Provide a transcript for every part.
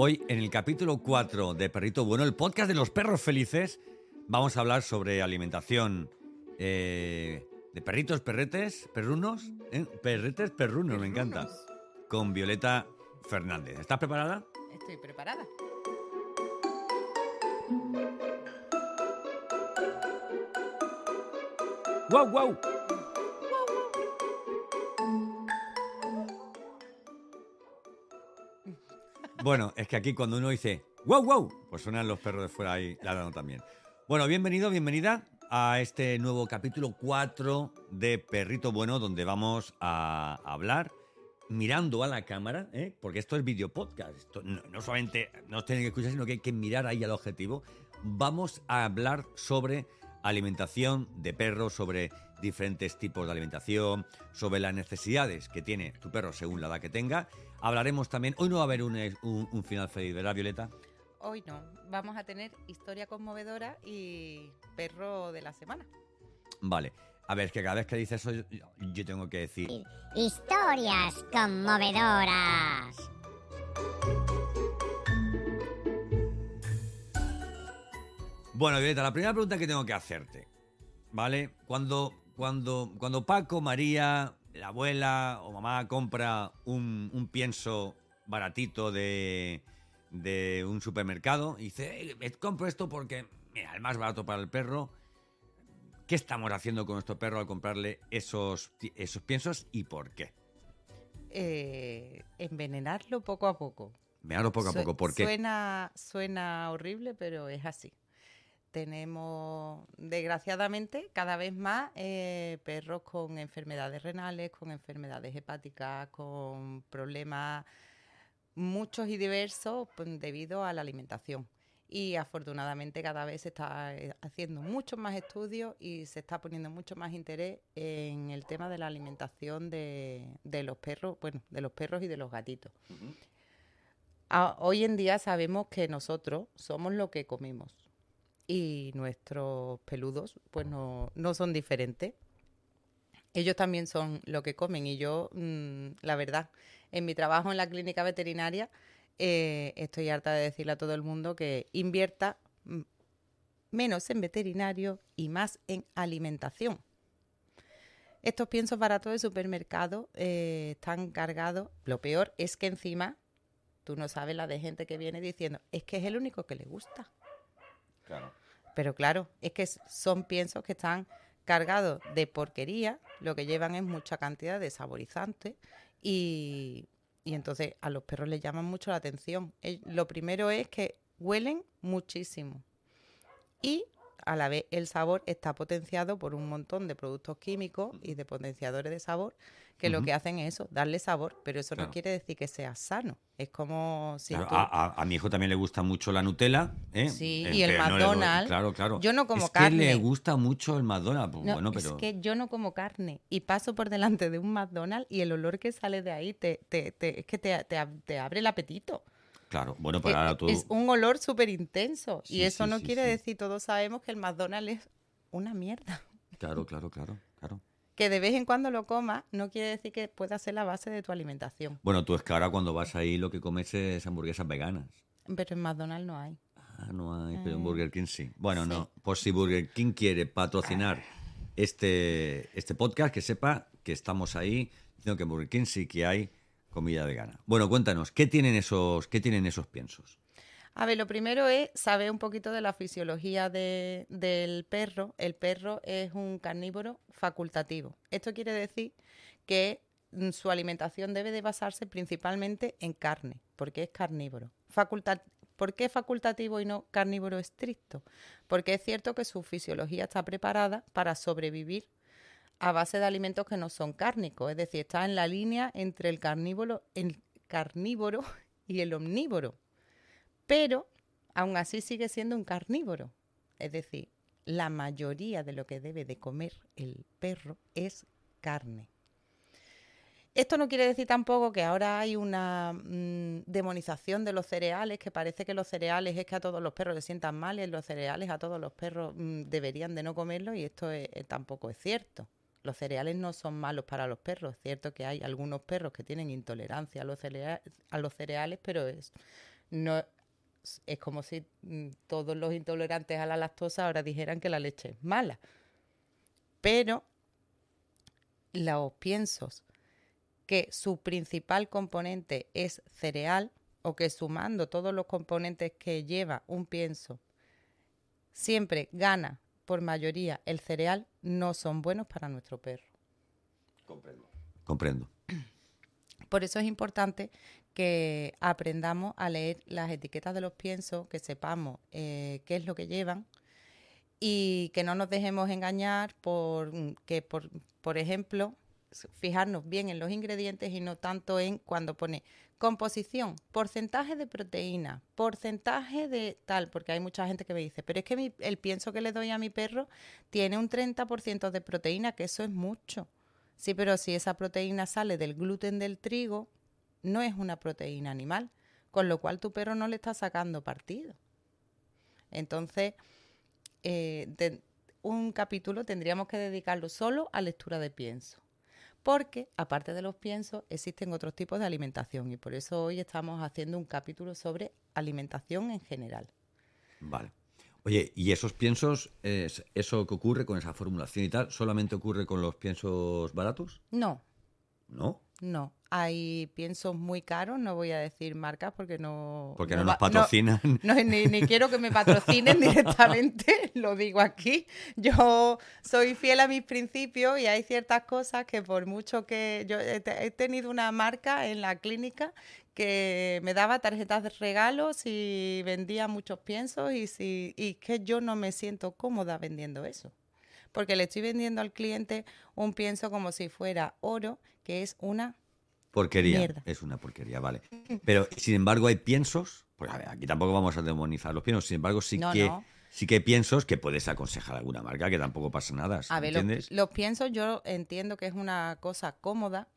Hoy, en el capítulo 4 de Perrito Bueno, el podcast de los perros felices, vamos a hablar sobre alimentación eh, de perritos, perretes, perrunos. ¿eh? Perretes, perrunos, me encanta. Con Violeta Fernández. ¿Estás preparada? Estoy preparada. ¡Wow, wow! Bueno, es que aquí cuando uno dice ¡Wow, wow! Pues suenan los perros de fuera ahí ladrando también. Bueno, bienvenido, bienvenida a este nuevo capítulo 4 de Perrito Bueno, donde vamos a hablar mirando a la cámara, ¿eh? porque esto es video podcast. No, no solamente nos tienen que escuchar, sino que hay que mirar ahí al objetivo. Vamos a hablar sobre alimentación de perros, sobre diferentes tipos de alimentación, sobre las necesidades que tiene tu perro según la edad que tenga. Hablaremos también, hoy no va a haber un, un- un final feliz, ¿verdad, Violeta? Hoy no, vamos a tener historia conmovedora y perro de la semana. Vale. A ver, es que cada vez que dices eso, yo, yo tengo que decir... Historias conmovedoras. Bueno, Violeta, la primera pregunta que tengo que hacerte, ¿vale? Cuando, cuando, cuando Paco, María, la abuela o mamá compra un, un pienso baratito de, de un supermercado y dice, "Eh, eh, compro esto porque, mira, el más barato para el perro. ¿Qué estamos haciendo con nuestro perro al comprarle esos, esos piensos y por qué? Eh, envenenarlo poco a poco. Veanlo poco a poco, ¿por qué? Suena, suena horrible, pero es así. Tenemos, desgraciadamente, cada vez más eh, perros con enfermedades renales, con enfermedades hepáticas, con problemas muchos y diversos pues, debido a la alimentación. Y afortunadamente cada vez se está eh, haciendo muchos más estudios y se está poniendo mucho más interés en el tema de la alimentación de, de los perros, bueno, de los perros y de los gatitos. A- hoy en día sabemos que nosotros somos lo que comemos y nuestros peludos pues no, no son diferentes. Ellos también son lo que comen y yo, mm, la verdad, en mi trabajo en la clínica veterinaria eh, estoy harta de decirle a todo el mundo que invierta mm, menos en veterinario y más en alimentación. Estos piensos baratos de supermercado eh, están cargados. Lo peor es que encima tú no sabes la de gente que viene diciendo, es que es el único que le gusta. Pero claro, es que son piensos que están cargados de porquería, lo que llevan es mucha cantidad de saborizantes y, y entonces a los perros les llaman mucho la atención. Eh, Lo primero es que huelen muchísimo y a la vez el sabor está potenciado por un montón de productos químicos y de potenciadores de sabor que lo que hacen es eso, darle sabor, pero eso Claro. no quiere decir que sea sano. Es como si Claro, tú- a, a- a mi hijo también le gusta mucho la Nutella. ¿eh? Sí, Eh, y el no le doy- McDonald's. claro, claro. Yo no como es que le carne. gusta mucho el McDonald's. Pues No, bueno, pero. Es que yo no como carne y paso por delante de un McDonald's y el olor que sale de ahí te, te- te- es que te abre el apetito. Claro, bueno, pues Eh, ahora tú. Es un olor súper intenso Sí, y eso sí, no sí, quiere decir, todos sabemos que el McDonald's es una mierda. Claro, claro, claro, claro. Que de vez en cuando lo comas no quiere decir que pueda ser la base de tu alimentación. Bueno, tú es que ahora cuando vas ahí lo que comes es hamburguesas veganas. Pero en McDonald's no hay. Ah, no hay, pero en Mm. Burger King sí. Bueno, no. Por si Burger King quiere patrocinar este, este podcast, que sepa que estamos ahí diciendo que en Burger King sí que hay comida vegana. Bueno, cuéntanos, ¿qué tienen esos, qué tienen esos piensos? A ver, lo primero es saber un poquito de la fisiología de- del perro. El perro es un carnívoro facultativo. Esto quiere decir que mm, su alimentación debe de basarse principalmente en carne, porque es carnívoro. Faculta- ¿Por qué facultativo y no carnívoro estricto? Porque es cierto que su fisiología está preparada para sobrevivir a base de alimentos que no son cárnicos, es decir, está en la línea entre el carnívoro, el carnívoro y el omnívoro pero aún así sigue siendo un carnívoro. Es decir, la mayoría de lo que debe de comer el perro es carne. Esto no quiere decir tampoco que ahora hay una mm, demonización de los cereales, que parece que los cereales es que a todos los perros les sientan mal y los cereales a todos los perros mm, deberían de no comerlos y esto es- eh, tampoco es cierto. Los cereales no son malos para los perros. Cierto que hay algunos perros que tienen intolerancia a los, cerea- a los cereales, pero es, No, es como si mm, todos los intolerantes a la lactosa ahora dijeran que la leche es mala. Pero los piensos que su principal componente es cereal o que sumando todos los componentes que lleva un pienso siempre gana por mayoría el cereal, no son buenos para nuestro perro. Comprendo. Comprendo. Por eso es importante que aprendamos a leer las etiquetas de los piensos, que sepamos eh, qué es lo que llevan y que no nos dejemos engañar por que, por, por ejemplo, fijarnos bien en los ingredientes y no tanto en cuando pone composición, porcentaje de proteína, porcentaje de tal, porque hay mucha gente que me dice, pero es que el pienso que le doy a mi perro tiene un 30% de proteína, que eso es mucho. Sí, pero si esa proteína sale del gluten del trigo, no es una proteína animal, con lo cual tu perro no le está sacando partido. Entonces, eh, un capítulo tendríamos que dedicarlo solo a lectura de pienso porque aparte de los piensos existen otros tipos de alimentación y por eso hoy estamos haciendo un capítulo sobre alimentación en general. Vale. Oye, ¿y esos piensos, eso que ocurre con esa formulación y tal, solamente ocurre con los piensos baratos? No. ¿No? No, hay piensos muy caros, no voy a decir marcas porque no... Porque no, nos patrocinan. No, ni, ni, quiero que me patrocinen directamente, lo digo aquí. Yo soy fiel a mis principios y hay ciertas cosas que por mucho que... Yo he, tenido una marca en la clínica que me daba tarjetas de regalos y vendía muchos piensos y, si, y que yo no me siento cómoda vendiendo eso porque le estoy vendiendo al cliente un pienso como si fuera oro, que es una porquería. Es una porquería, vale. Pero sin embargo hay piensos, pues a ver, aquí tampoco vamos a demonizar los piensos, sin embargo sí que sí que hay piensos que puedes aconsejar a alguna marca que tampoco pasa nada. A ver, ¿entiendes? los piensos yo entiendo que es una cosa cómoda,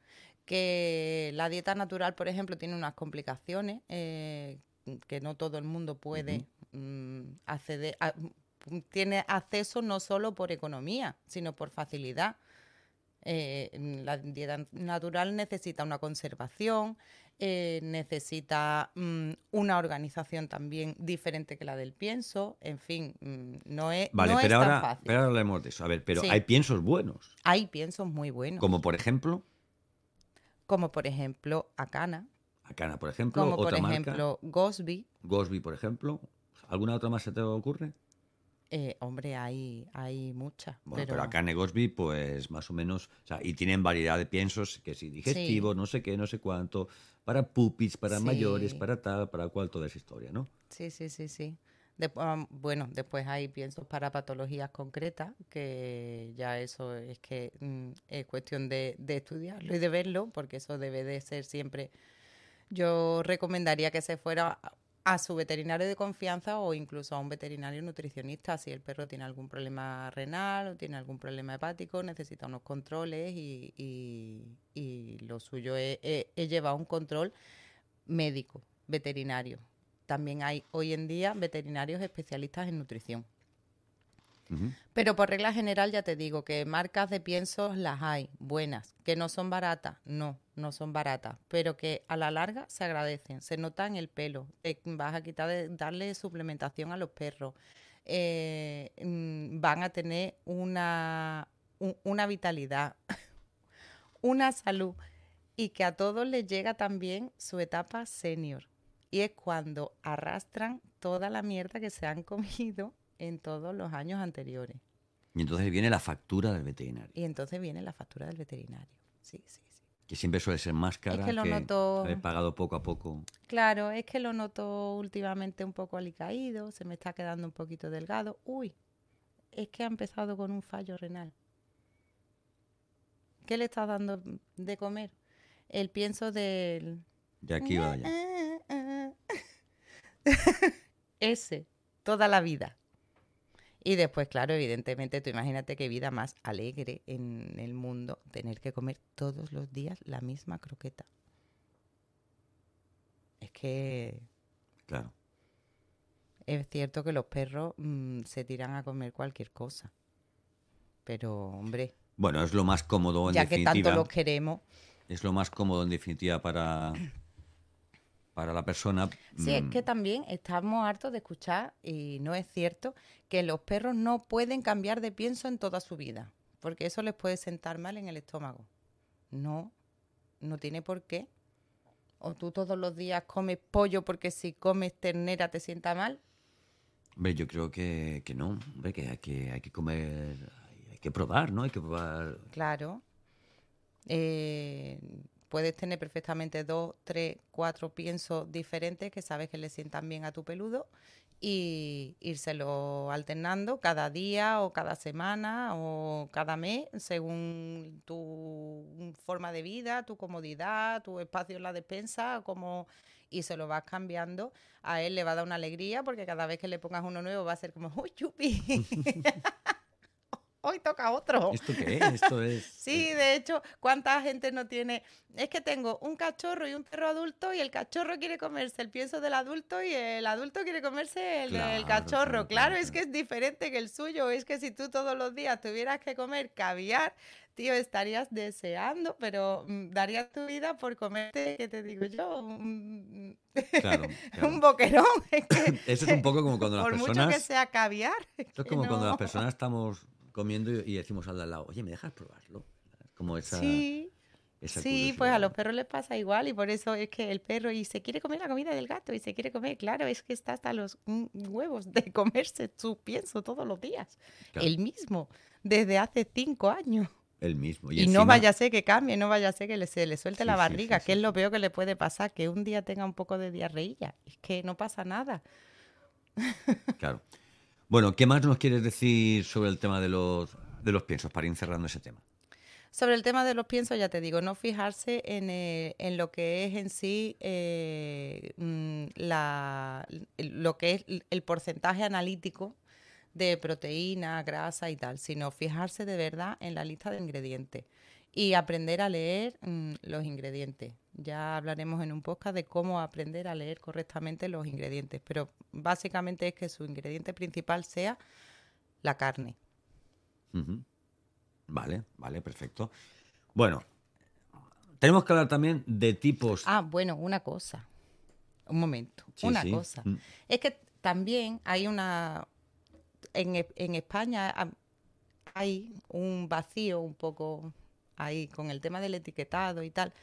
que la dieta natural, por ejemplo, tiene unas complicaciones eh, que no todo el mundo puede mm, acceder, a, tiene acceso no solo por economía, sino por facilidad. Eh, la dieta natural necesita una conservación, eh, necesita mm, una organización también diferente que la del pienso. En fin, mm, no es, vale, pero ahora, tan fácil. Pero ahora hablemos de eso. A ver, pero hay piensos buenos. Hay piensos muy buenos. Como por ejemplo. Como por ejemplo Acana. Acana, por ejemplo. Como por ejemplo Gosby. Gosby, por ejemplo. ¿Alguna otra más se te ocurre? Eh, hombre, hay, hay muchas. Bueno, pero... acá en Gosby, pues más o menos, o sea, y tienen variedad de piensos, que si digestivo, no sé qué, no sé cuánto, para pupis, para mayores, para tal, para cual, toda esa historia, ¿no? Sí, sí, sí, sí. Ah, bueno, después hay piensos para patologías concretas, que ya eso es que mm, es cuestión de, de estudiarlo y de verlo, porque eso debe de ser siempre yo recomendaría que se fuera a su veterinario de confianza o incluso a un veterinario nutricionista si el perro tiene algún problema renal o tiene algún problema hepático, necesita unos controles y, y, lo suyo es, llevar un control médico, veterinario. También hay hoy en día veterinarios especialistas en nutrición. Pero por regla general ya te digo que marcas de piensos las hay, buenas, que no son baratas, no, no son baratas, pero que a la larga se agradecen, se nota en el pelo, vas a quitar de darle suplementación a los perros, eh, mm, van a tener una, una vitalidad, una salud y que a todos les llega también su etapa senior. Y es cuando arrastran toda la mierda que se han comido en todos los años anteriores. Y entonces viene la factura del veterinario. Y entonces viene la factura del veterinario. Sí, sí. Que siempre suele ser más cara es que, lo noto... haber pagado poco a poco. Claro, es que lo noto últimamente un poco alicaído, se me está quedando un poquito delgado. Uy, es que ha empezado con un fallo renal. ¿Qué le estás dando de comer? El pienso del... De aquí va allá. Ese, toda la vida. Y después, claro, evidentemente, tú imagínate qué vida más alegre en el mundo tener que comer todos los días la misma croqueta. Es que... Claro. Es cierto que los perros mm, se tiran a comer cualquier cosa. Pero, hombre... Bueno, es lo más cómodo en ya que tanto los queremos. Es lo más cómodo en definitiva para para la persona. Sí, es mm, que también estamos hartos de escuchar, y no es cierto, que los perros no pueden cambiar de pienso en toda su vida, porque eso les puede sentar mal en el estómago. No, no tiene por qué. O tú todos los días comes pollo porque si comes ternera te sienta mal. Hombre, yo creo que, que no, hombre, que hay que, hay que comer, hay que probar, ¿no? Hay que probar. Claro. Eh, puedes tener perfectamente dos, tres, cuatro piensos diferentes que sabes que le sientan bien a tu peludo y írselo alternando cada día o cada semana o cada mes según tu forma de vida, tu comodidad, tu espacio en la despensa, como y se lo vas cambiando, a él le va a dar una alegría porque cada vez que le pongas uno nuevo va a ser como, ¡uy, chupi! Hoy toca otro. ¿Esto qué es? Esto es. Sí, de hecho, ¿cuánta gente no tiene? Es que tengo un cachorro y un perro adulto y el cachorro quiere comerse el pienso del adulto y el adulto quiere comerse el del Claro, cachorro. claro, Claro, es que es diferente que el suyo. Es que si tú todos los días tuvieras que comer caviar, tío, estarías deseando, pero mm, darías tu vida por comerte, ¿qué te digo yo? Un, Claro, claro. un boquerón. Es que, Eso es un poco como cuando las por mucho que personas. sea caviar. Esto es como cuando las personas estamos comiendo y, decimos al de al lado, oye, ¿me dejas probarlo? Como esa. Sí. esa Sí, pues a los perros les pasa igual y por eso es que el perro y se quiere comer la comida del gato y se quiere comer, claro, es que está hasta los mm, huevos de comerse su pienso todos los días, Claro. el mismo, desde hace cinco años. El mismo. Y, Y, no vaya a ser que cambie, no vaya a ser que le, se le suelte Sí, la barriga, sí, que es lo peor que le puede pasar, que un día tenga un poco de diarreilla. Es que no pasa nada. Claro. Bueno, ¿qué más nos quieres decir sobre el tema de los, de los piensos para ir cerrando ese tema? Sobre el tema de los piensos, ya te digo, no fijarse en, eh, en lo que es en sí eh, mm, la, lo que es el porcentaje analítico de proteína, grasa y tal, sino fijarse de verdad en la lista de ingredientes y aprender a leer mm, los ingredientes. Ya hablaremos en un podcast de cómo aprender a leer correctamente los ingredientes, pero básicamente es que su ingrediente principal sea la carne. Vale, vale, perfecto. Bueno, tenemos que hablar también de tipos. Ah, bueno, una cosa. Un momento. Sí, una sí. cosa. Mm. Es que también hay una. En, en España hay un vacío un poco ahí con el tema del etiquetado y tal.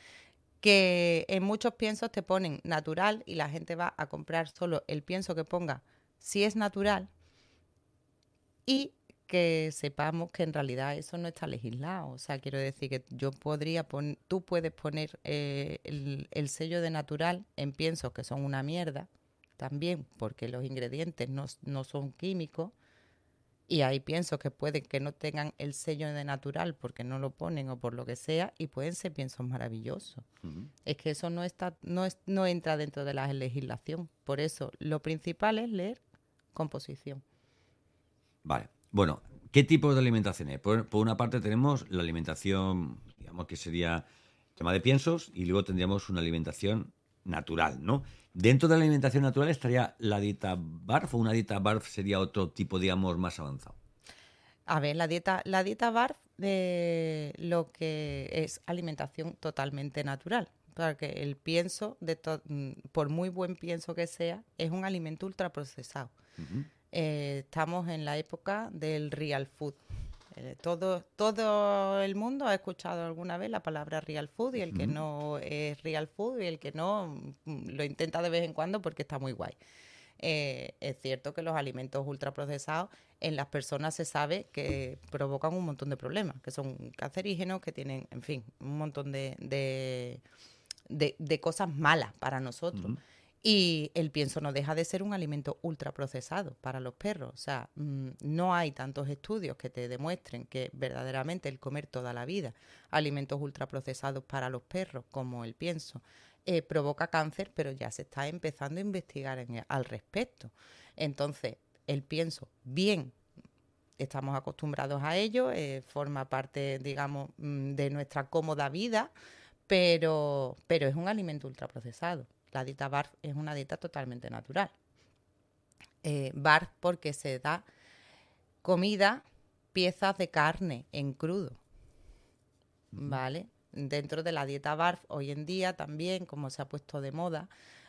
Que en muchos piensos te ponen natural y la gente va a comprar solo el pienso que ponga si es natural y que sepamos que en realidad eso no está legislado. O sea, quiero decir que yo podría poner, tú puedes poner eh, el, el sello de natural en piensos que son una mierda, también porque los ingredientes no, no son químicos. Y hay piensos que pueden que no tengan el sello de natural porque no lo ponen o por lo que sea, y pueden ser piensos maravillosos. Es que eso no está, no es, no entra dentro de la legislación. Por eso, lo principal es leer composición. Vale. Bueno, ¿qué tipos de alimentación hay? Por, por una parte tenemos la alimentación, digamos que sería tema de piensos, y luego tendríamos una alimentación natural, ¿no? Dentro de la alimentación natural estaría la dieta BARF, o una dieta BARF sería otro tipo, digamos, más avanzado. A ver, la dieta, la dieta BARF de lo que es alimentación totalmente natural. Porque el pienso, de to- mm, por muy buen pienso que sea, es un alimento ultraprocesado. Eh, estamos en la época del real food. Eh, todo, todo el mundo ha escuchado alguna vez la palabra real food y el que no es real food y el que no mm, lo intenta de vez en cuando porque está muy guay. Eh, es cierto que los alimentos ultraprocesados en las personas se sabe que provocan un montón de problemas, que son cancerígenos, que tienen, en fin, un montón de, de, de- de cosas malas para nosotros. Y el pienso no deja de ser un alimento ultraprocesado para los perros. O sea, mm, no hay tantos estudios que te demuestren que verdaderamente el comer toda la vida alimentos ultraprocesados para los perros, como el pienso, eh, provoca cáncer, pero ya se está empezando a investigar en- al respecto. Entonces, el pienso, bien, estamos acostumbrados a ello, eh, forma parte, digamos, mm, de nuestra cómoda vida, pero, pero es un alimento ultraprocesado. La dieta BARF es una dieta totalmente natural. Eh, BARF porque se da comida, piezas de carne en crudo. ¿Vale? Dentro de la dieta BARF, hoy en día también, como se ha puesto de moda,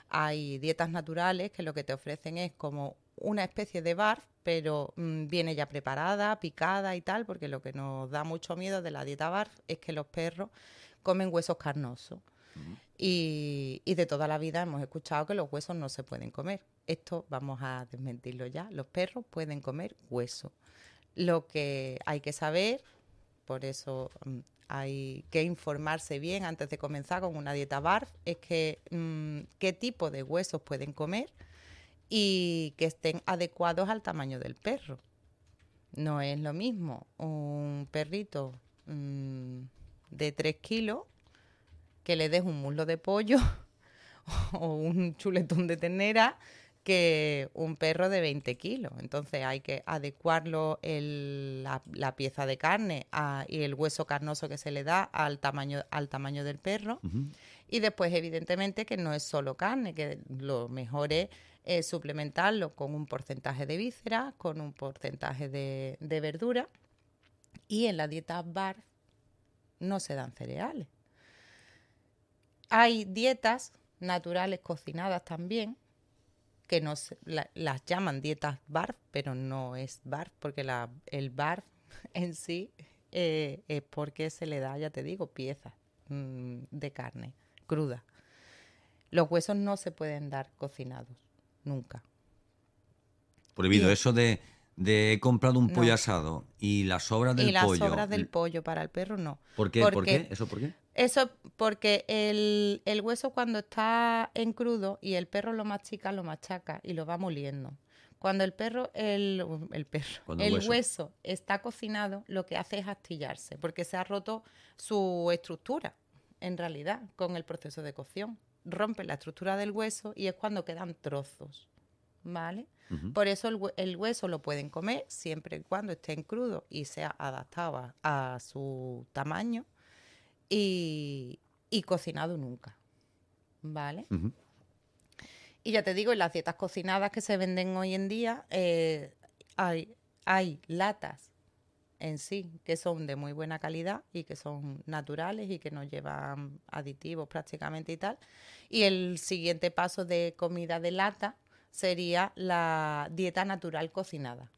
Hay dietas naturales que lo que te ofrecen es como una especie de barf, pero mm, viene ya preparada, picada y tal, porque lo que nos da mucho miedo de la dieta barf es que los perros comen huesos carnosos. Y, de toda la vida hemos escuchado que los huesos no se pueden comer. Esto vamos a desmentirlo ya. Los perros pueden comer hueso. Lo que hay que saber, por eso mm, hay que informarse bien antes de comenzar con una dieta BARF, es que mm, qué tipo de huesos pueden comer y que estén adecuados al tamaño del perro. No es lo mismo un perrito mm, de 3 kilos que le des un muslo de pollo o un chuletón de ternera que un perro de 20 kilos. Entonces hay que adecuarlo el, la, pieza de carne y el hueso carnoso que se le da al tamaño, al tamaño del perro. Y después, evidentemente, que no es solo carne, que lo mejor es suplementarlo con un porcentaje de vísceras, con un porcentaje de, de verdura. Y en la dieta bar no se dan cereales. Hay dietas naturales cocinadas también, que no las llaman dietas BARF, pero no es BARF, porque la, el BARF en sí eh, es porque se le da, ya te digo, piezas mm, de carne cruda. Los huesos no se pueden dar cocinados, nunca. Prohibido, eso de de he comprado un pollo asado y las sobras del pollo. Y las sobras del pollo para el perro no. ¿Por qué? ¿Por qué? ¿Eso por qué? Eso porque el, hueso cuando está en crudo y el perro lo machica, lo machaca y lo va moliendo. Cuando el perro, el, el perro, el hueso. está cocinado, lo que hace es astillarse, porque se ha roto su estructura, en realidad, con el proceso de cocción. Rompe la estructura del hueso y es cuando quedan trozos. ¿Vale? Por eso el, hueso lo pueden comer siempre y cuando esté en crudo y sea adaptado a, su tamaño y, cocinado nunca. ¿Vale? Y ya te digo, en las dietas cocinadas que se venden hoy en día, eh, hay, hay latas en sí que son de muy buena calidad y que son naturales y que no llevan aditivos prácticamente y tal. Y el siguiente paso de comida de lata sería la dieta natural cocinada,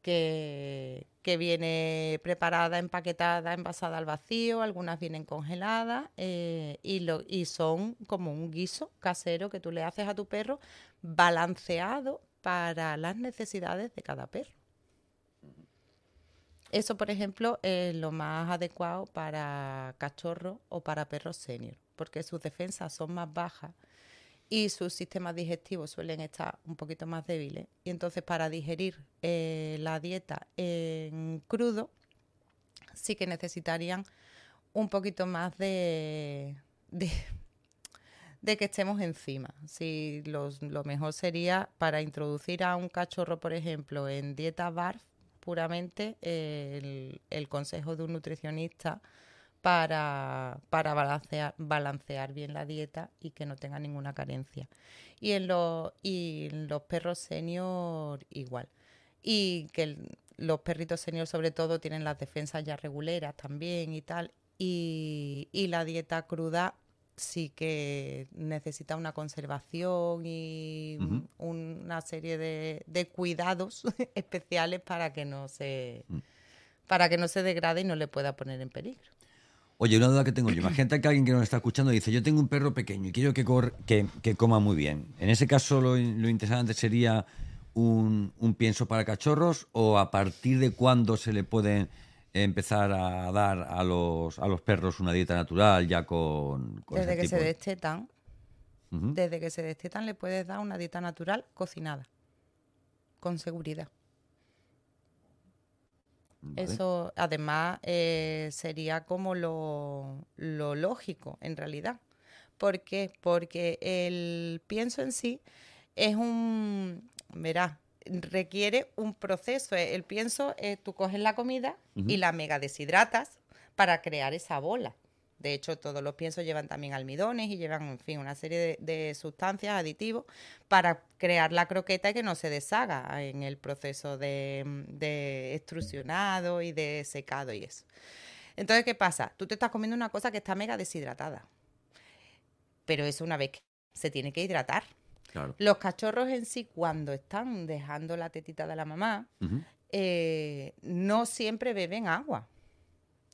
que, viene preparada, empaquetada, envasada al vacío, algunas vienen congeladas eh, y, lo, y son como un guiso casero que tú le haces a tu perro balanceado para las necesidades de cada perro. Eso, por ejemplo, es lo más adecuado para cachorros o para perros senior, porque sus defensas son más bajas y sus sistemas digestivos suelen estar un poquito más débiles. Y entonces para digerir eh, la dieta en crudo sí que necesitarían un poquito más de, de, que estemos encima. Si lo mejor sería para introducir a un cachorro, por ejemplo, en dieta BARF, puramente el, el consejo de un nutricionista para, para balancear, balancear bien la dieta y que no tenga ninguna carencia. Y en los, y los perros senior igual. Y que los perritos senior sobre todo tienen las defensas ya reguleras también y tal. Y, y la dieta cruda sí que necesita una conservación y una serie de, de cuidados especiales para que no se mm. para que no se degrade y no le pueda poner en peligro. Oye, una duda que tengo yo. Imagínate que alguien que nos está escuchando dice, yo tengo un perro pequeño y quiero que, que, coma muy bien. En ese caso, lo, interesante sería un, pienso para cachorros o a partir de cuándo se le puede empezar a dar a los, a los perros una dieta natural ya con... desde que se destetan. Desde que se destetan le puedes dar una dieta natural cocinada, con seguridad. Eso además eh, sería como lo, lógico en realidad. ¿Por qué? Porque el pienso en sí es un, verás, requiere un proceso. El pienso, tú coges la comida y la mega deshidratas para crear esa bola. De hecho, todos los piensos llevan también almidones y llevan, en fin, una serie de, sustancias, aditivos, para crear la croqueta y que no se deshaga en el proceso de, de extrusionado y de secado y eso. Entonces, ¿qué pasa? Tú te estás comiendo una cosa que está mega deshidratada. Pero eso una vez se tiene que hidratar. Claro. Los cachorros en sí, cuando están dejando la tetita de la mamá, eh, no siempre beben agua.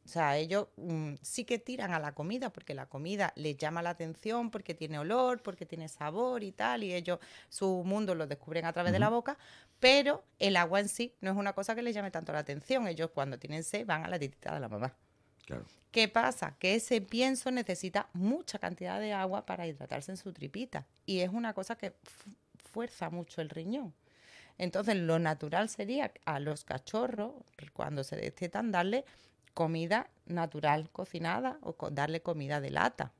O sea, ellos mm, sí que tiran a la comida porque la comida les llama la atención, porque tiene olor, porque tiene sabor y tal, y ellos su mundo lo descubren a través de la boca, pero el agua en sí no es una cosa que les llame tanto la atención. Ellos cuando tienen sed van a la tetita de la mamá. Claro. ¿Qué pasa? Que ese pienso necesita mucha cantidad de agua para hidratarse en su tripita. Y es una cosa que fu- fuerza mucho el riñón. Entonces, lo natural sería a los cachorros, cuando se destetan, darle comida natural cocinada o co- darle comida de lata.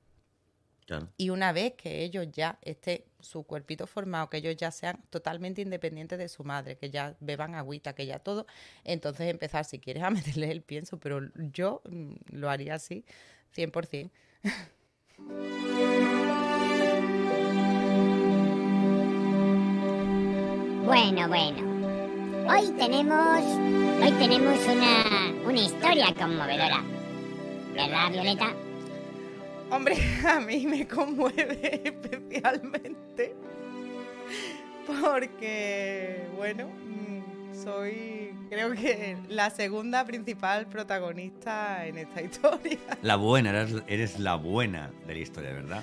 Claro. Y una vez que ellos ya esté su cuerpito formado, que ellos ya sean totalmente independientes de su madre, que ya beban agüita, que ya todo, entonces empezar, si quieres, a meterle el pienso, pero yo mm, lo haría así, 100%. Bueno, bueno. Hoy tenemos. Hoy tenemos una, una historia conmovedora. ¿Verdad, Violeta? Hombre, a mí me conmueve especialmente porque, bueno, mm, soy creo que la segunda principal protagonista en esta historia. La buena, eres, eres la buena de la historia, ¿verdad?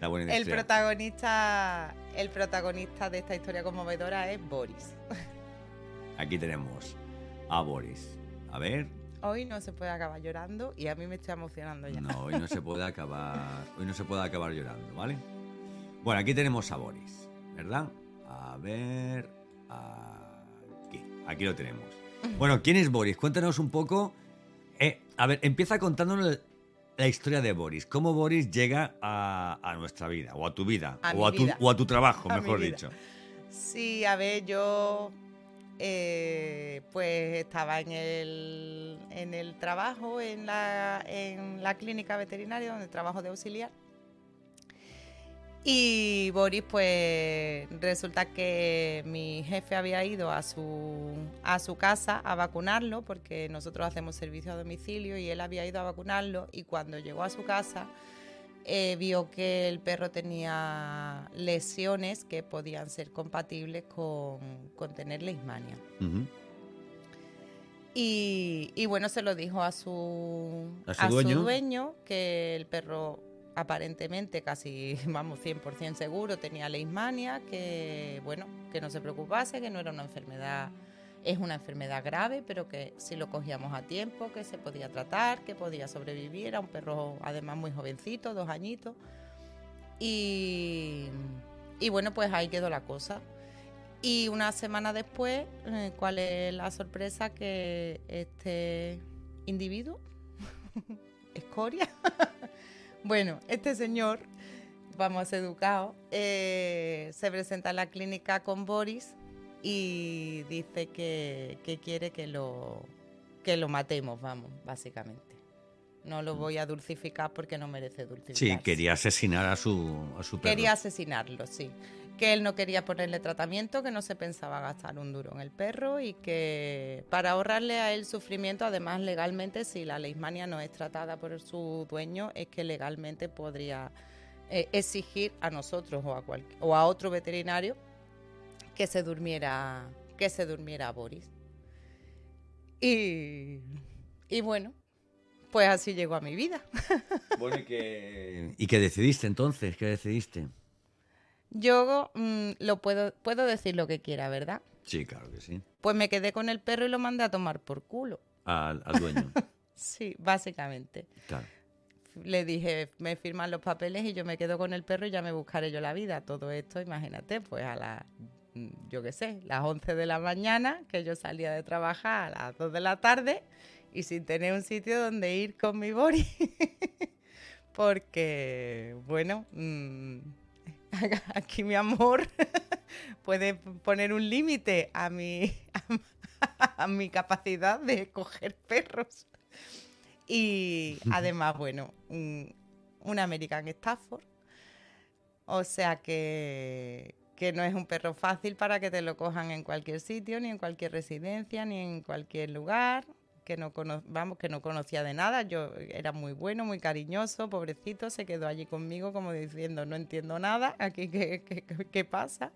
La buena de la El historia. protagonista, el protagonista de esta historia conmovedora es Boris. Aquí tenemos a Boris. A ver. Hoy no se puede acabar llorando y a mí me estoy emocionando ya. No, hoy no se puede acabar. Hoy no se puede acabar llorando, ¿vale? Bueno, aquí tenemos a Boris, ¿verdad? A ver. Aquí. Aquí lo tenemos. Bueno, ¿quién es Boris? Cuéntanos un poco. Eh, a ver, empieza contándonos la historia de Boris. ¿Cómo Boris llega a, a nuestra vida? O a tu vida. A o, a tu, vida. o a tu trabajo, A mejor dicho. Sí, a ver, yo eh, pues estaba en el, en el trabajo, en la, en la clínica veterinaria donde trabajo de auxiliar. Y Boris, pues resulta que mi jefe había ido a su, a su casa a vacunarlo, porque nosotros hacemos servicio a domicilio, y él había ido a vacunarlo, y cuando llegó a su casa eh, vio que el perro tenía lesiones que podían ser compatibles con, con tener leishmania. Y, y bueno, se lo dijo a su, ¿A su dueño? dueño, que el perro aparentemente casi, vamos, 100% seguro tenía leishmania, que bueno, que no se preocupase, que no era una enfermedad, es una enfermedad grave, pero que si lo cogíamos a tiempo, que se podía tratar, que podía sobrevivir, era un perro además muy jovencito, dos añitos. Y, y bueno, pues ahí quedó la cosa. Y una semana después, eh, ¿cuál es la sorpresa? Que este individuo, escoria, bueno, este señor, vamos educado, eh, se presenta en la clínica con Boris y dice que, que quiere que lo, que lo matemos, vamos, básicamente. No lo voy a dulcificar porque no merece dulcificar. Sí, quería asesinar a su, a su perro. Quería asesinarlo, sí. Que él no quería ponerle tratamiento, que no se pensaba gastar un duro en el perro y que para ahorrarle a él sufrimiento, además legalmente, si la leishmania no es tratada por su dueño, es que legalmente podría eh, exigir a nosotros o a, o a otro veterinario que se durmiera, que se durmiera Boris. Y, y bueno, pues así llegó a mi vida. Bueno, ¿y qué, ¿y qué decidiste entonces? ¿Qué decidiste? Yo mm, lo puedo, puedo decir lo que quiera, ¿verdad? Sí, claro que sí. Pues me quedé con el perro y lo mandé a tomar por culo. Al, al dueño. Sí, básicamente. claro. Le dije, me firman los papeles y yo me quedo con el perro y ya me buscaré yo la vida. Todo esto, imagínate, pues a las, yo qué sé, las 11 de la mañana, que yo salía de trabajar a las 2 de la tarde y sin tener un sitio donde ir con mi Bori. Porque, bueno, mm, aquí mi amor puede poner un límite a mi, a mi capacidad de coger perros. Y además, bueno, un, un American Stafford. O sea que, que no es un perro fácil para que te lo cojan en cualquier sitio, ni en cualquier residencia, ni en cualquier lugar. que no cono- vamos, que no conocía de nada. Yo era muy bueno, muy cariñoso, pobrecito, se quedó allí conmigo como diciendo, no entiendo nada, aquí qué, qué- qué- pasa.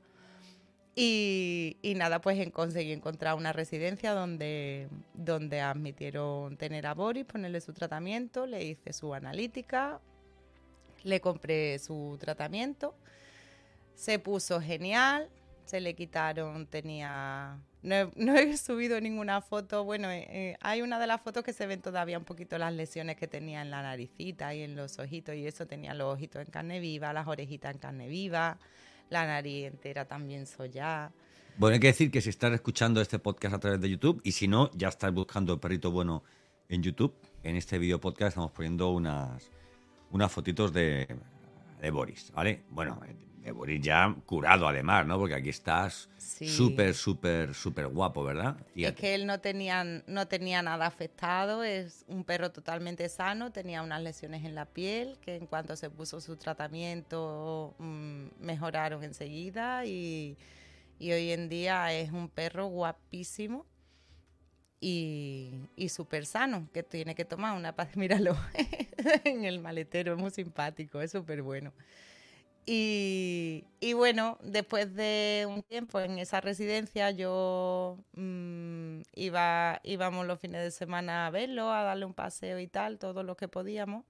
Y, y nada, pues conseguí encontrar una residencia donde, donde admitieron tener a Boris, ponerle su tratamiento, le hice su analítica, le compré su tratamiento, se puso genial, se le quitaron, tenía... No he, no he subido ninguna foto, bueno, eh, eh, hay una de las fotos que se ven todavía un poquito las lesiones que tenía en la naricita y en los ojitos y eso, tenía los ojitos en carne viva, las orejitas en carne viva, la nariz entera también soya. Bueno, hay que decir que si estás escuchando este podcast a través de YouTube y si no, ya estás buscando Perrito Bueno en YouTube, en este video podcast estamos poniendo unas, unas fotitos de, de Boris, ¿vale? Bueno, de Boris ya curado además, ¿no? Porque aquí estás Sí. súper, súper, súper guapo, ¿verdad? Es que él no tenía, no tenía nada afectado, es un perro totalmente sano, tenía unas lesiones en la piel que en cuanto se puso su tratamiento mm, mejoraron enseguida y, y hoy en día es un perro guapísimo y, y súper sano, que tiene que tomar una paz, míralo en el maletero, es muy simpático, es súper bueno. Y, bueno, después de un tiempo en esa residencia, yo mm, iba, íbamos los fines de semana a verlo, a darle un paseo y tal, todo lo que podíamos.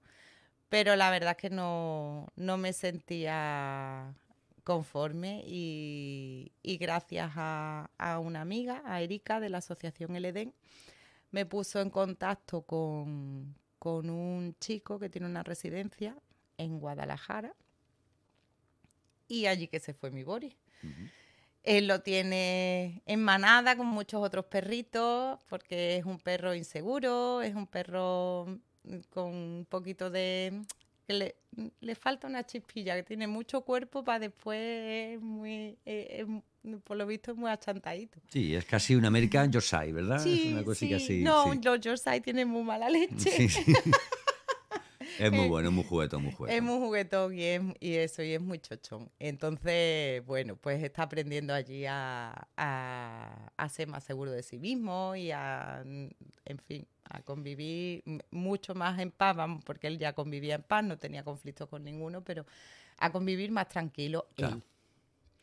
Pero la verdad es que no, no me sentía conforme y, y gracias a, a una amiga, a Erika de la Asociación El Edén, me puso en contacto con, con un chico que tiene una residencia en Guadalajara y allí que se fue mi Boris. Él lo tiene en manada con muchos otros perritos porque es un perro inseguro, es un perro mm, con un poquito de... que le, le falta una chispilla, que tiene mucho cuerpo para después es muy... eh, es- por lo visto es muy achantadito. Sí, es casi un American Yorkshire, ¿verdad? es Sí, una cosita sí. así. No, sí. los Yorkshire tienen muy mala leche. Sí. es muy bueno, es muy juguetón, muy juguetón. Es muy juguetón y, es, y eso, y es muy chochón. Entonces, bueno, pues está aprendiendo allí a, a, a ser más seguro de sí mismo y a, en fin, a convivir mucho más en paz, vamos, porque él ya convivía en paz, no tenía conflictos con ninguno, pero a convivir más tranquilo Claro. él.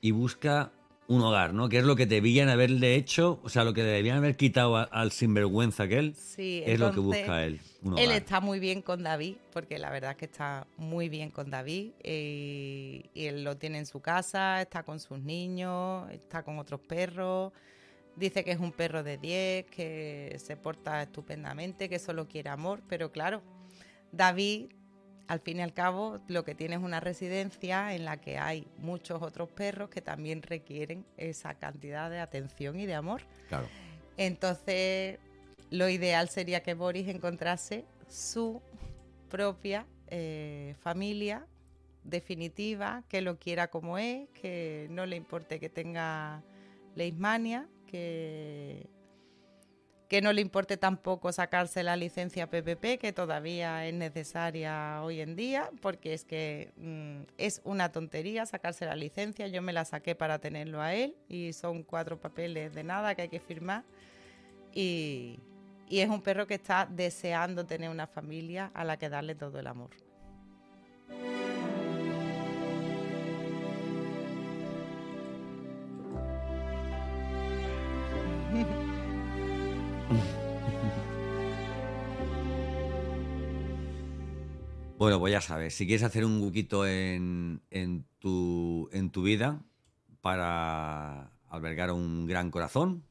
y busca un hogar, ¿no? Que es lo que debían haberle hecho, o sea, lo que le debían haber quitado a- al sinvergüenza aquel, Sí, es lo que busca él. Un Él está muy bien con David, porque la verdad es que está muy bien con David. eh, y él lo tiene en su casa, está con sus niños, está con otros perros. Dice que es un perro de 10, que se porta estupendamente, que solo quiere amor. Pero claro, David, al fin y al cabo, lo que tiene es una residencia en la que hay muchos otros perros que también requieren esa cantidad de atención y de amor. Claro. Entonces, lo ideal sería que Boris encontrase su propia eh, familia definitiva, que lo quiera como es, que no le importe que tenga leishmania, que, que no le importe tampoco sacarse la licencia PPP, que todavía es necesaria hoy en día, porque es que mm, es una tontería sacarse la licencia. Yo me la saqué para tenerlo a él y son cuatro papeles de nada que hay que firmar. Y, y es un perro que está deseando tener una familia a la que darle todo el amor. Bueno, pues ya sabes, si quieres hacer un huequito en, en tu, en tu vida para albergar un gran corazón,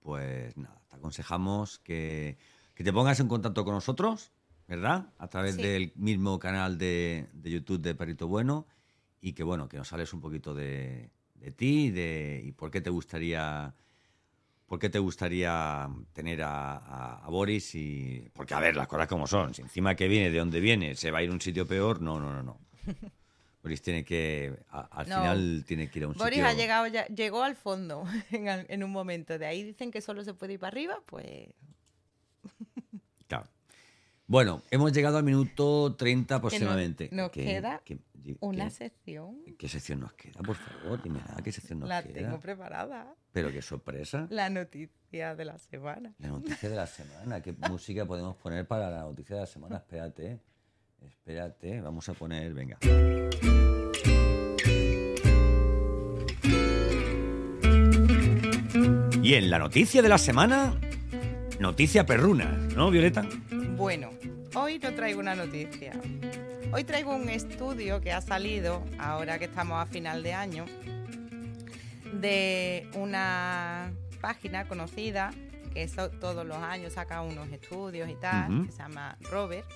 pues nada, te aconsejamos que, que te pongas en contacto con nosotros, ¿verdad? A través Sí. del mismo canal de, de YouTube de Perrito Bueno y que bueno, que nos sales un poquito de, de ti de, y por qué te gustaría ¿Por qué te gustaría tener a, a- a Boris? Y... Porque, a ver, las cosas como son. Si encima que viene, de dónde viene, se va a ir a un sitio peor, no, no, no, no. Boris tiene que, a- al No. final tiene que ir a un Boris sitio... ha llegado ya, llegó al fondo en, en un momento. De ahí dicen que solo se puede ir para arriba, pues Claro. Bueno, hemos llegado al minuto 30 aproximadamente. nos Que- queda que Una sección. ¿Qué sección nos queda, por favor? Dime nada, ¿qué sección nos La queda? tengo preparada. Pero qué sorpresa. La noticia de la semana. La noticia de la semana. ¿Qué música podemos poner para la noticia de la semana? Espérate. Espérate. Vamos a poner. Venga. Y en la noticia de la semana. Noticia perruna, ¿no, Violeta? Bueno, hoy no traigo una noticia. Hoy traigo un estudio que ha salido, ahora que estamos a final de año, de una página conocida que eso- todos los años saca unos estudios y tal, que se llama Robert,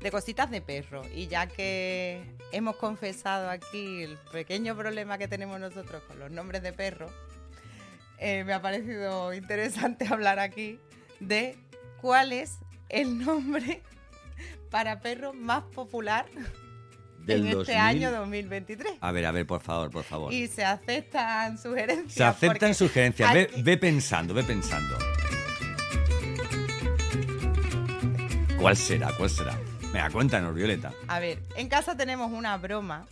de cositas de perro. Y ya que hemos confesado aquí el pequeño problema que tenemos nosotros con los nombres de perros, eh, me ha parecido interesante hablar aquí de cuál es el nombre para perro más popular Del en este 2000. año 2023. A ver, a ver, por favor, por favor. Y se aceptan sugerencias. Se aceptan sugerencias. Ve, ve pensando, ve pensando. ¿Cuál será? ¿Cuál será? Venga, cuéntanos, Violeta. A ver, en casa tenemos una broma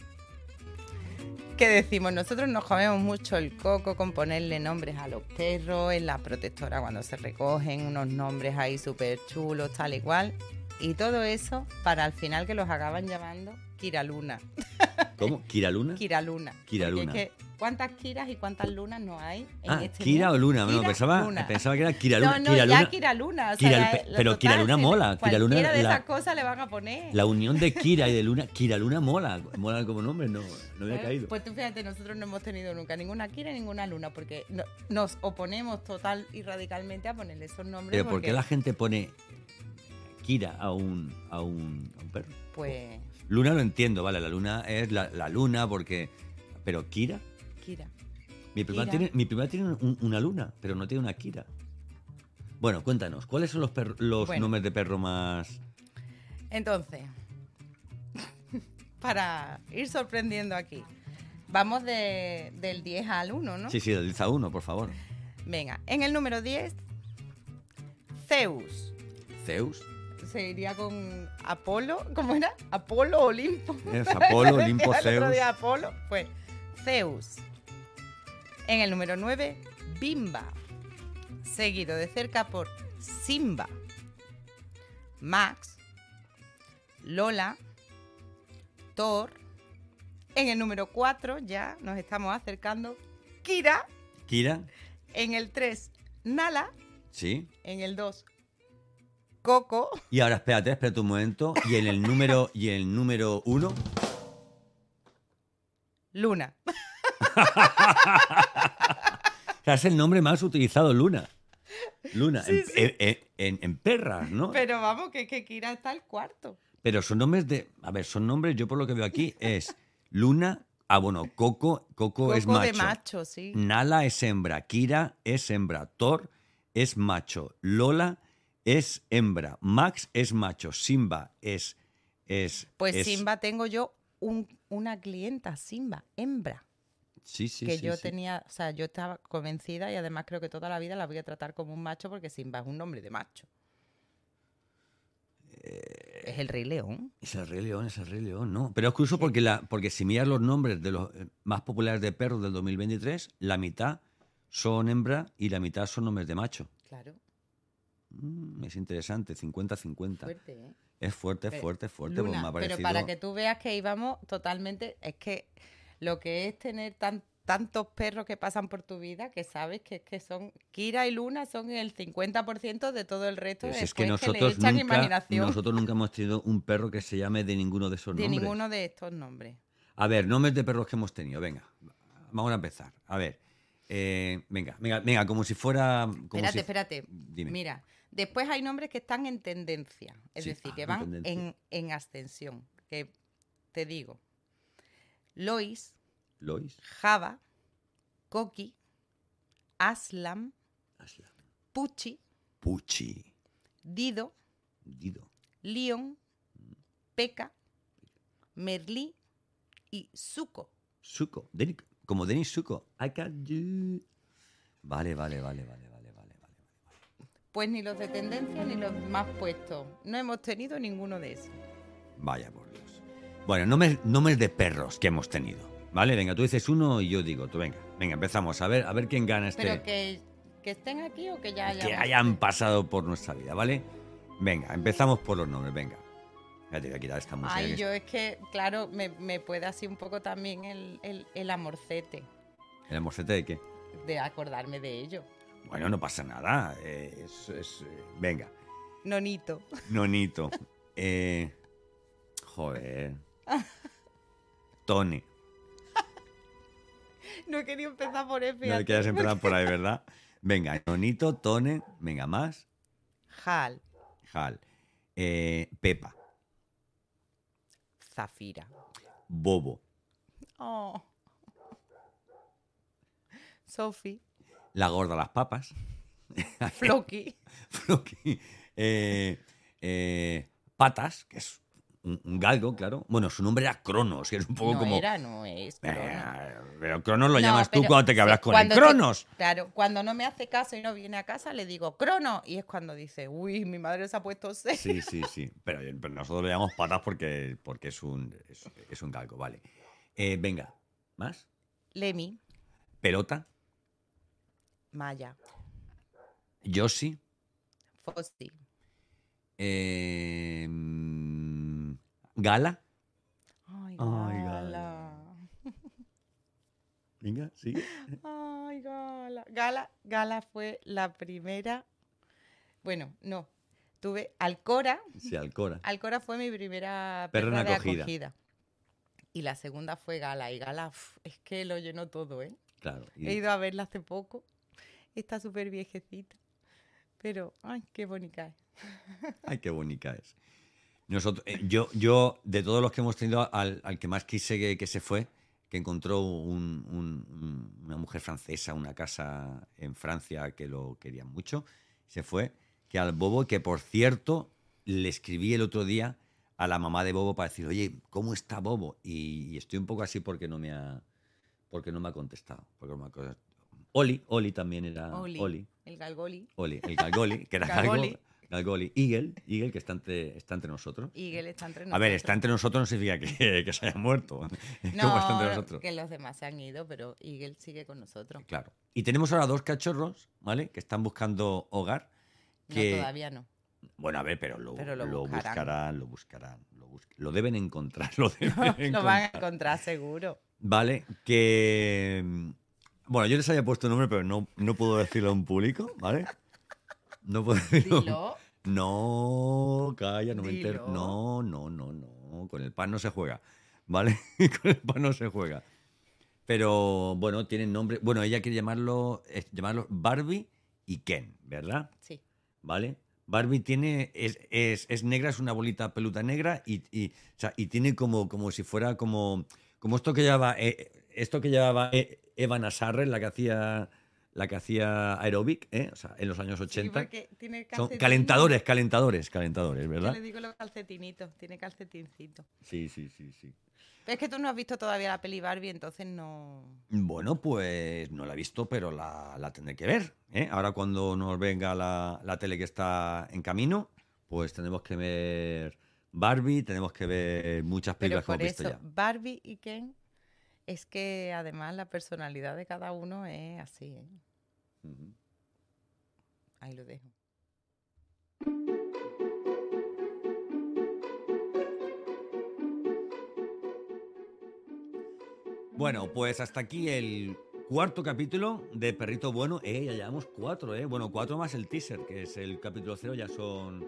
que decimos, nosotros nos comemos mucho el coco con ponerle nombres a los perros, en la protectora cuando se recogen unos nombres ahí súper chulos, tal y cual. Y todo eso para al final que los acaban llamando Kiraluna. ¿Cómo? ¿Kira Luna? Kiraluna. Kira Porque Luna. Es que, ¿Cuántas Kiras y cuántas lunas no hay en Ah, este Kira o? Luna. Kira, pensaba, Luna. pensaba que era Kira Luna. No, no, Kira ya Luna- Kira Luna. o Kira- sea, lo pero total, Kira Luna si le- mola, Kira Luna- Cualquiera de esas cosas le van a poner. La unión de Kira y de Luna. Kira Luna mola. Mola como nombre, no, no había ¿Eh? caído. Pues tú fíjate, nosotros no hemos tenido nunca ninguna Kira ni ninguna Luna, porque no- nos oponemos total y radicalmente a ponerle esos nombres. Pero ¿por porque, qué la gente pone Kira a un, a un, a un perro? Pues, Luna lo entiendo, vale, la luna es la, la luna porque... Pero Kira, Kira. mi prima Kira. tiene, mi prima tiene un- una luna, pero no tiene una Kira. Bueno, cuéntanos, ¿cuáles son los, los Bueno. nombres de perro más... Entonces, para ir sorprendiendo aquí, vamos de- del 10 al 1, ¿no? Sí, sí, desliza uno, por favor. Venga, en el número 10, Zeus. Zeus, Se iría con Apolo, ¿cómo era? Apolo Olimpo. es Apolo, Olimpo, Zeus. día Apolo, pues Zeus. En el número 9, Bimba. Seguido de cerca por Simba. Max. Lola. Thor. En el número 4 ya nos estamos acercando. Kira. Kira, En el 3, Nala. sí. En el 2, Coco. Y ahora espérate, espérate un momento. Y en el número, y el número uno, Luna. o sea, es el nombre más utilizado, Luna. Luna, Sí, en, sí. en- en- en- en perras, ¿no? Pero vamos, que, que Kira está el cuarto. Pero son nombres de. A ver, son nombres, yo por lo que veo aquí, es Luna. Ah, bueno, Coco, Coco, es macho. de macho, sí. Nala es hembra. Kira es hembra. Thor es macho. Lola es hembra. Max es macho. Simba es. es Pues es- Simba tengo yo un- una clienta, Simba, hembra, Sí, sí, que sí, yo tenía, o sea, yo estaba convencida y además creo que toda la vida la voy a tratar como un macho porque Simba es un nombre de macho. Eh, es el Rey León. Es el Rey León, es el Rey León, ¿no? Pero es curioso porque, la, porque si miras los nombres de los eh, más populares de perros del 2023, la mitad son hembra y la mitad son nombres de macho. Claro, Mm, es interesante, 50-50. fuerte, ¿eh? Es fuerte, Pero, fuerte, fuerte. pues Luna, me ha pero para que tú veas que íbamos totalmente, es que lo que es tener tan, tantos perros que pasan por tu vida, que sabes que, es que son, Kira y Luna son el 50% de todo el resto, después es que nosotros echan nunca, imaginación nosotros nunca hemos tenido un perro que se llame de ninguno de esos de nombres. ninguno de estos nombres. A ver, nombres de perros que hemos tenido. Venga, vamos a empezar. A ver, eh, venga, venga, venga, como si fuera... Como espérate, si- espérate. Dime. Mira, después hay nombres que están en tendencia, es Sí, decir, ah, que van en, en ascensión. Que te digo, Lois, Lois, Java, Coqui, Aslam, Aslan, Pucci, Pucci, Dido, Dido, Leon, Peca, Merlí y. Suco, Deni- como Denis Suco. I can do... Vale, vale, vale, vale, vale, vale, vale. Pues ni los de tendencia ni los más puestos. No hemos tenido ninguno de esos. Vaya por Dios. Bueno, nombres, nombres de perros que hemos tenido. ¿Vale? Venga, tú dices uno y yo digo, tú venga. Venga, empezamos. A ver, a ver quién gana este. Pero que, que estén aquí o que ya hayan... que hayan pasado por nuestra vida, ¿vale? Venga, empezamos por los nombres, venga. Ya te voy a quitar esta música. Ay, yo es que, claro, me, me puede así un poco también el, el, el amorcete ¿El amorcete de qué? de acordarme de ello. Bueno, no pasa nada. eh, es- es, eh, venga, Nonito. Nonito. eh, joder. Tony. No quería empezar por F. No quieres empezar por ahí, ¿verdad? Venga, Nonito, Tone, venga, más. Hal. Hal. Eh, Pepa. Zafira. Bobo. Oh. Sophie. La gorda las papas. Floki. Floki. Eh, eh, Patas, que es un, un galgo, claro. Bueno, su nombre era Cronos, que es un poco no como. era, no es. Eh, Crono. pero Cronos lo No, llamas tú cuando te cabras con él. te- ¡Cronos! Claro, cuando no me hace caso y no viene a casa, le digo, Crono. Y es cuando dice, uy, mi madre se ha puesto seria. Sí, sí, sí. Pero, pero nosotros le llamamos patas porque, porque es, un, es, es un galgo, vale. Eh, venga, ¿más? Lemmy. Pelota, Maya. Yoshi, Fossi. eh, Gala. Ay, Ay, Gala. Venga, sigue. Ay, Gala. Gala. Gala fue la primera. Bueno, no. Tuve Alcora. Sí, Alcora. Alcora fue mi primera Perra de acogida. acogida. Y la segunda fue Gala. Y Gala, uf, es que lo llenó todo, ¿eh? Claro. y- He ido a verla hace poco. Está súper viejecita. Pero, ay, qué bonita es. Ay, qué bonita es. Nosotros, eh, yo, yo, de todos los que hemos tenido, al, al que más quise que, que se fue, que encontró un- un- un- una mujer francesa, una casa en Francia que lo quería mucho, se fue, que al Bobo, que por cierto, le escribí el otro día a la mamá de Bobo para decir, oye, ¿cómo está Bobo? Y, y estoy un poco así porque no me ha, porque no me ha contestado. Porque no me ha contestado. Oli, Oli también era Oli. Oli. El galgoli. Oli, el Galgoli, que era Galgoli. Galgo, Galgoli. Eagle, Eagle, que está entre, está entre nosotros. Eagle está entre A nosotros. ver, está entre nosotros no significa que, que se haya muerto. ¿Cómo No, está entre nosotros? que los demás se han ido, pero Eagle sigue con nosotros. Claro. Y tenemos ahora dos cachorros, ¿vale? Que están buscando hogar. Que, No, todavía no. Bueno, a ver, pero lo, Pero lo lo buscarán. buscarán, lo buscarán. Lo, bus- lo deben encontrar, lo deben Lo van a encontrar. encontrar seguro. Vale, que... mm, Bueno, yo les había puesto nombre, pero no, no puedo decirlo en público, ¿vale? No puedo. Dilo. No, calla, no me entero. Dilo. No, no, no, no. Con el pan no se juega. ¿Vale? Con el pan no se juega. Pero bueno, tienen nombre. Bueno, ella quiere llamarlo, llamarlo Barbie y Ken, ¿verdad? Sí. ¿Vale? Barbie tiene, es, es, es negra, es una bolita peluda negra y, y, o sea, y tiene como, como si fuera como, como esto que llevaba, eh, esto que llevaba eh, Eva Nazarre, la que hacía, la que hacía aeróbic, ¿eh? O sea, en los años Sí, 80. porque tiene Son calentadores, calentadores, calentadores, Yo ¿verdad? le digo los calcetinitos, tiene calcetincito. Sí, sí, sí, sí. Pero es que tú no has visto todavía la peli Barbie, entonces no. Bueno, pues no la he visto, pero la, la tendré que ver. ¿eh? Ahora cuando nos venga la, la tele que está en camino, pues tenemos que ver Barbie, tenemos que ver muchas Pero películas que por hemos visto eso, ya. Barbie y Ken, es que además la personalidad de cada uno es así. ¿eh? Ahí lo dejo. Bueno, pues hasta aquí el cuarto capítulo de Perrito Bueno. Eh, ya llevamos cuatro, ¿eh? Bueno, cuatro más el teaser, que es el capítulo cero, ya son,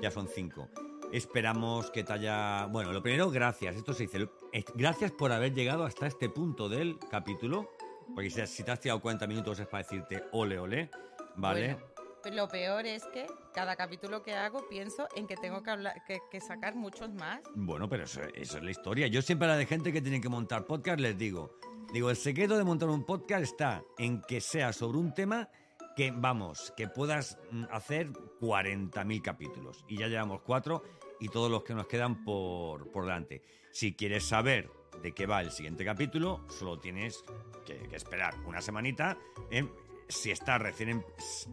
ya son cinco. Esperamos que te haya... Bueno, lo primero, gracias. Esto se dice. eh, Gracias por haber llegado hasta este punto del capítulo. Porque si, si te has tirado 40 minutos es para decirte ole, ole. ¿Vale? Bueno, pero lo peor es que cada capítulo que hago pienso en que tengo que, hablar, que, que sacar muchos más. Bueno, pero eso, eso es la historia. Yo siempre a la de gente que tiene que montar podcast les digo, digo, el secreto de montar un podcast está en que sea sobre un tema que, vamos, que puedas mm, hacer 40.000 capítulos. Y ya llevamos cuatro y todos los que nos quedan por, por delante. Si quieres saber de qué va el siguiente capítulo, solo tienes que, esperar una semanita. ¿eh? Si estás recién,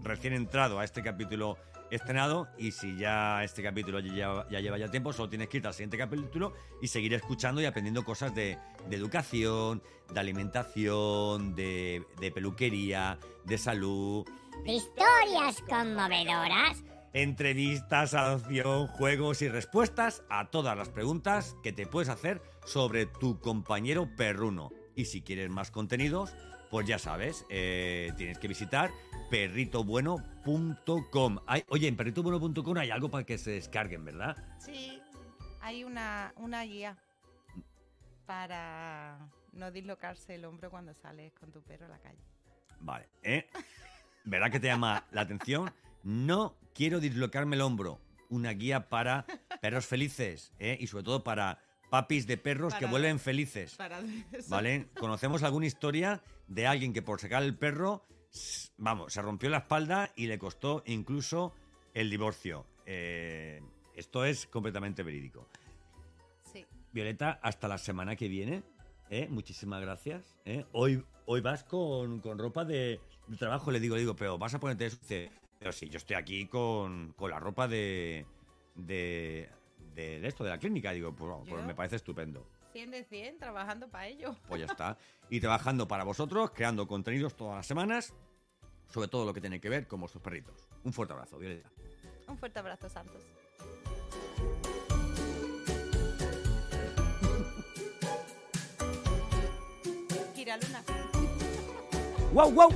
recién entrado a este capítulo estrenado y si ya este capítulo ya lleva, ya tiempo, solo tienes que irte al siguiente capítulo y seguir escuchando y aprendiendo cosas de, de educación, de alimentación, de, de peluquería, de salud, Historias conmovedoras. Entrevistas, adopción, juegos y respuestas a todas las preguntas que te puedes hacer sobre tu compañero perruno. Y si quieres más contenidos, pues ya sabes, eh, tienes que visitar perritobueno.com. Oye, en perritobueno.com hay algo para que se descarguen, ¿verdad? Sí, hay una, una guía para no dislocarse el hombro cuando sales con tu perro a la calle. Vale, ¿eh? ¿Verdad que te llama la atención? No quiero dislocarme el hombro. Una guía para perros felices, ¿eh? Y sobre todo para papis de perros que vuelven felices. Para. ¿Vale? ¿Conocemos alguna historia de alguien que por sacar el perro, vamos, se rompió la espalda y le costó incluso el divorcio? Eh, esto es completamente verídico. Sí. Violeta, hasta la semana que viene. ¿eh? Muchísimas gracias. ¿eh? Hoy, hoy vas con, con ropa de, de trabajo, le digo, le digo, pero vas a ponerte eso. Pero sí, yo estoy aquí con, con la ropa de, de, de esto, de la clínica. Digo, pues, pues me parece estupendo. 100 de 100, trabajando para ello. Pues ya está. Y trabajando para vosotros, creando contenidos todas las semanas, sobre todo lo que tiene que ver con vuestros perritos. Un fuerte abrazo, Violeta. Un fuerte abrazo, Santos. Kira Luna. ¡Wow, wow!